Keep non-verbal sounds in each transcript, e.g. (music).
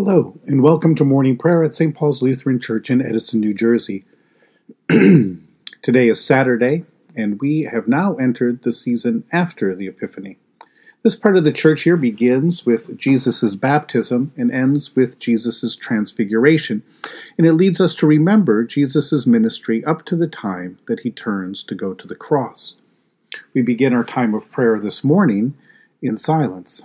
Hello, and welcome to morning prayer at St. Paul's Lutheran Church in Edison, New Jersey. (clears throat) Today is Saturday, and we have now entered the season after the Epiphany. This part of the church year begins with Jesus' baptism and ends with Jesus' transfiguration, and it leads us to remember Jesus' ministry up to the time that he turns to go to the cross. We begin our time of prayer this morning in silence.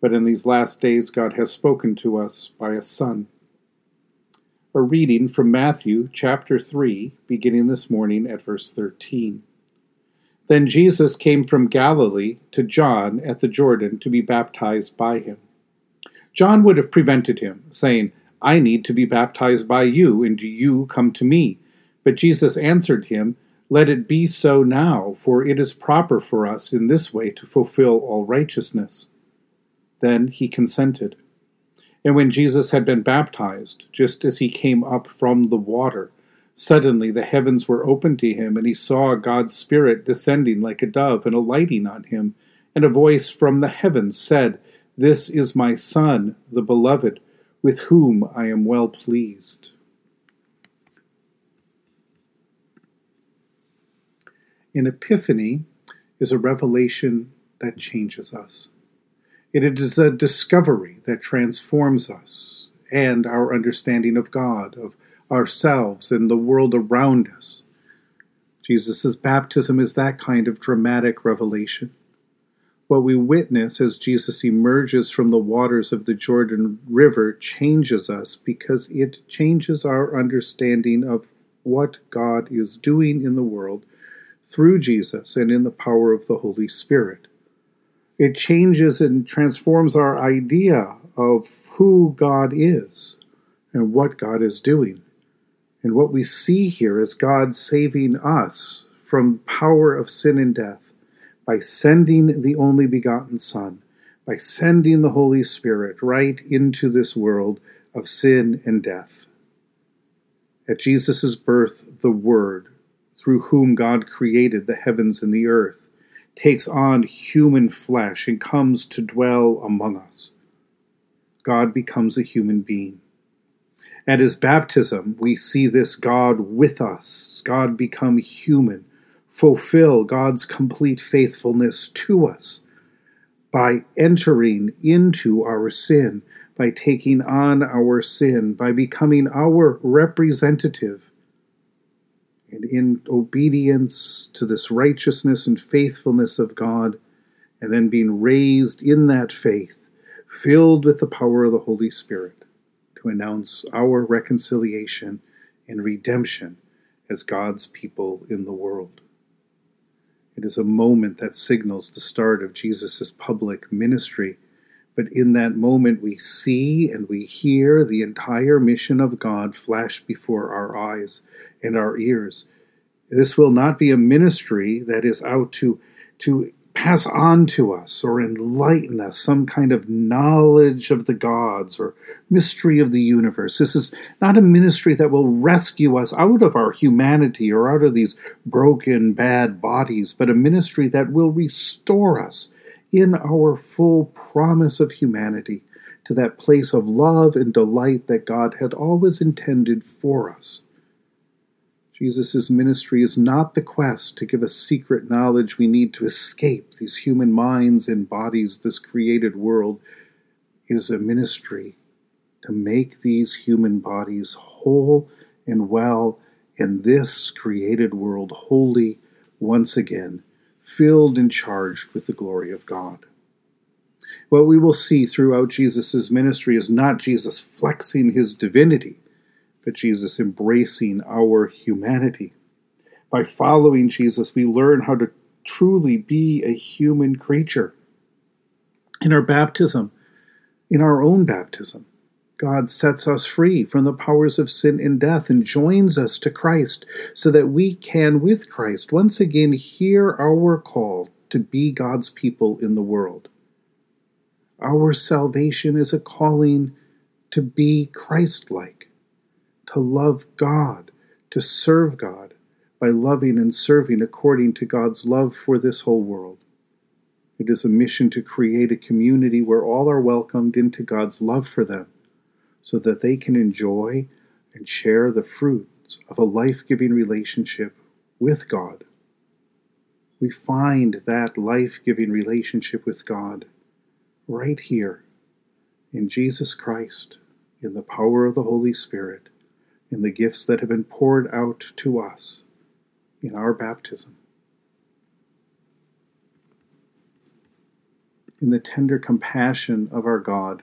but in these last days God has spoken to us by a Son. A reading from Matthew chapter 3, beginning this morning at verse 13. Then Jesus came from Galilee to John at the Jordan to be baptized by him. John would have prevented him, saying, I need to be baptized by you, and do you come to me? But Jesus answered him, Let it be so now, for it is proper for us in this way to fulfill all righteousness. Then he consented. And when Jesus had been baptized, just as he came up from the water, suddenly the heavens were opened to him, and he saw God's Spirit descending like a dove and alighting on him. And a voice from the heavens said, This is my Son, the Beloved, with whom I am well pleased. An epiphany is a revelation that changes us. It is a discovery that transforms us and our understanding of God, of ourselves, and the world around us. Jesus' baptism is that kind of dramatic revelation. What we witness as Jesus emerges from the waters of the Jordan River changes us because it changes our understanding of what God is doing in the world through Jesus and in the power of the Holy Spirit it changes and transforms our idea of who God is and what God is doing. And what we see here is God saving us from power of sin and death by sending the only begotten Son, by sending the Holy Spirit right into this world of sin and death. At Jesus' birth, the Word, through whom God created the heavens and the earth, takes on human flesh and comes to dwell among us. God becomes a human being. At his baptism, we see this God with us, God become human, fulfill God's complete faithfulness to us by entering into our sin, by taking on our sin, by becoming our representative and in obedience to this righteousness and faithfulness of God, and then being raised in that faith, filled with the power of the Holy Spirit, to announce our reconciliation and redemption as God's people in the world. It is a moment that signals the start of Jesus' public ministry but in that moment, we see and we hear the entire mission of God flash before our eyes and our ears. This will not be a ministry that is out to, to pass on to us or enlighten us some kind of knowledge of the gods or mystery of the universe. This is not a ministry that will rescue us out of our humanity or out of these broken, bad bodies, but a ministry that will restore us in our full promise of humanity to that place of love and delight that God had always intended for us. Jesus' ministry is not the quest to give us secret knowledge we need to escape these human minds and bodies, this created world. It is a ministry to make these human bodies whole and well in this created world, holy once again, filled and charged with the glory of God. What we will see throughout Jesus' ministry is not Jesus flexing his divinity but Jesus embracing our humanity. By following Jesus, we learn how to truly be a human creature. In our baptism, in our own baptism, God sets us free from the powers of sin and death and joins us to Christ so that we can, with Christ, once again hear our call to be God's people in the world. Our salvation is a calling to be Christ like to love God, to serve God by loving and serving according to God's love for this whole world. It is a mission to create a community where all are welcomed into God's love for them so that they can enjoy and share the fruits of a life giving relationship with God. We find that life giving relationship with God right here in Jesus Christ, in the power of the Holy Spirit in the gifts that have been poured out to us in our baptism. In the tender compassion of our God,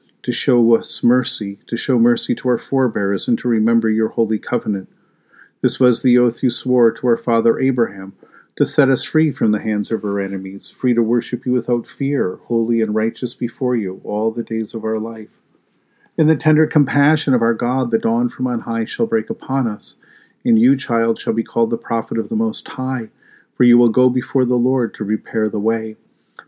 to show us mercy, to show mercy to our forebears, and to remember your holy covenant. This was the oath you swore to our father Abraham, to set us free from the hands of our enemies, free to worship you without fear, holy and righteous before you all the days of our life. In the tender compassion of our God, the dawn from on high shall break upon us. And you, child, shall be called the prophet of the Most High, for you will go before the Lord to prepare the way,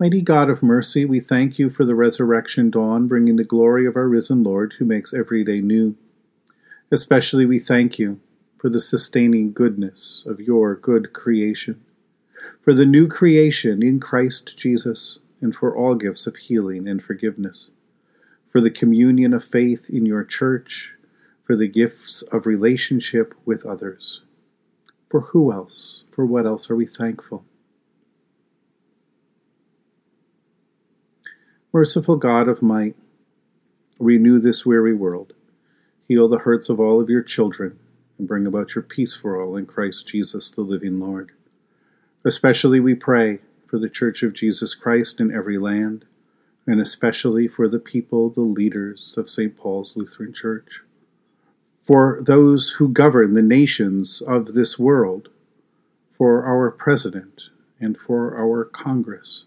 Mighty God of mercy, we thank you for the resurrection dawn, bringing the glory of our risen Lord who makes every day new. Especially we thank you for the sustaining goodness of your good creation, for the new creation in Christ Jesus, and for all gifts of healing and forgiveness, for the communion of faith in your church, for the gifts of relationship with others. For who else? For what else are we thankful? Merciful God of might, renew this weary world. Heal the hurts of all of your children, and bring about your peace for all in Christ Jesus, the living Lord. Especially we pray for the Church of Jesus Christ in every land, and especially for the people, the leaders of St. Paul's Lutheran Church for those who govern the nations of this world, for our president and for our Congress,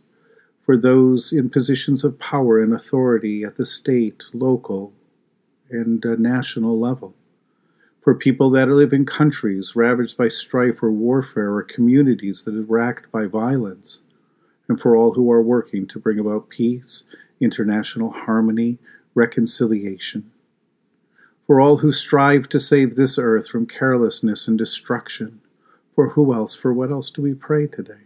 for those in positions of power and authority at the state, local, and uh, national level, for people that live in countries ravaged by strife or warfare, or communities that are racked by violence, and for all who are working to bring about peace, international harmony, reconciliation for all who strive to save this earth from carelessness and destruction. For who else, for what else do we pray today?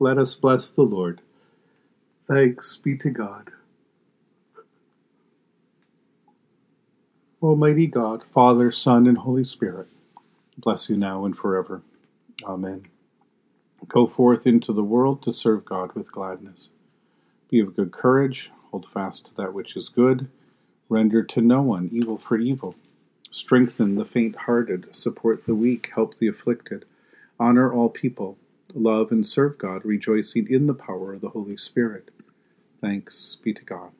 Let us bless the Lord. Thanks be to God. Almighty God, Father, Son, and Holy Spirit, bless you now and forever. Amen. Go forth into the world to serve God with gladness. Be of good courage, hold fast to that which is good, render to no one evil for evil. Strengthen the faint hearted, support the weak, help the afflicted, honor all people, love and serve God, rejoicing in the power of the Holy Spirit. Thanks be to God.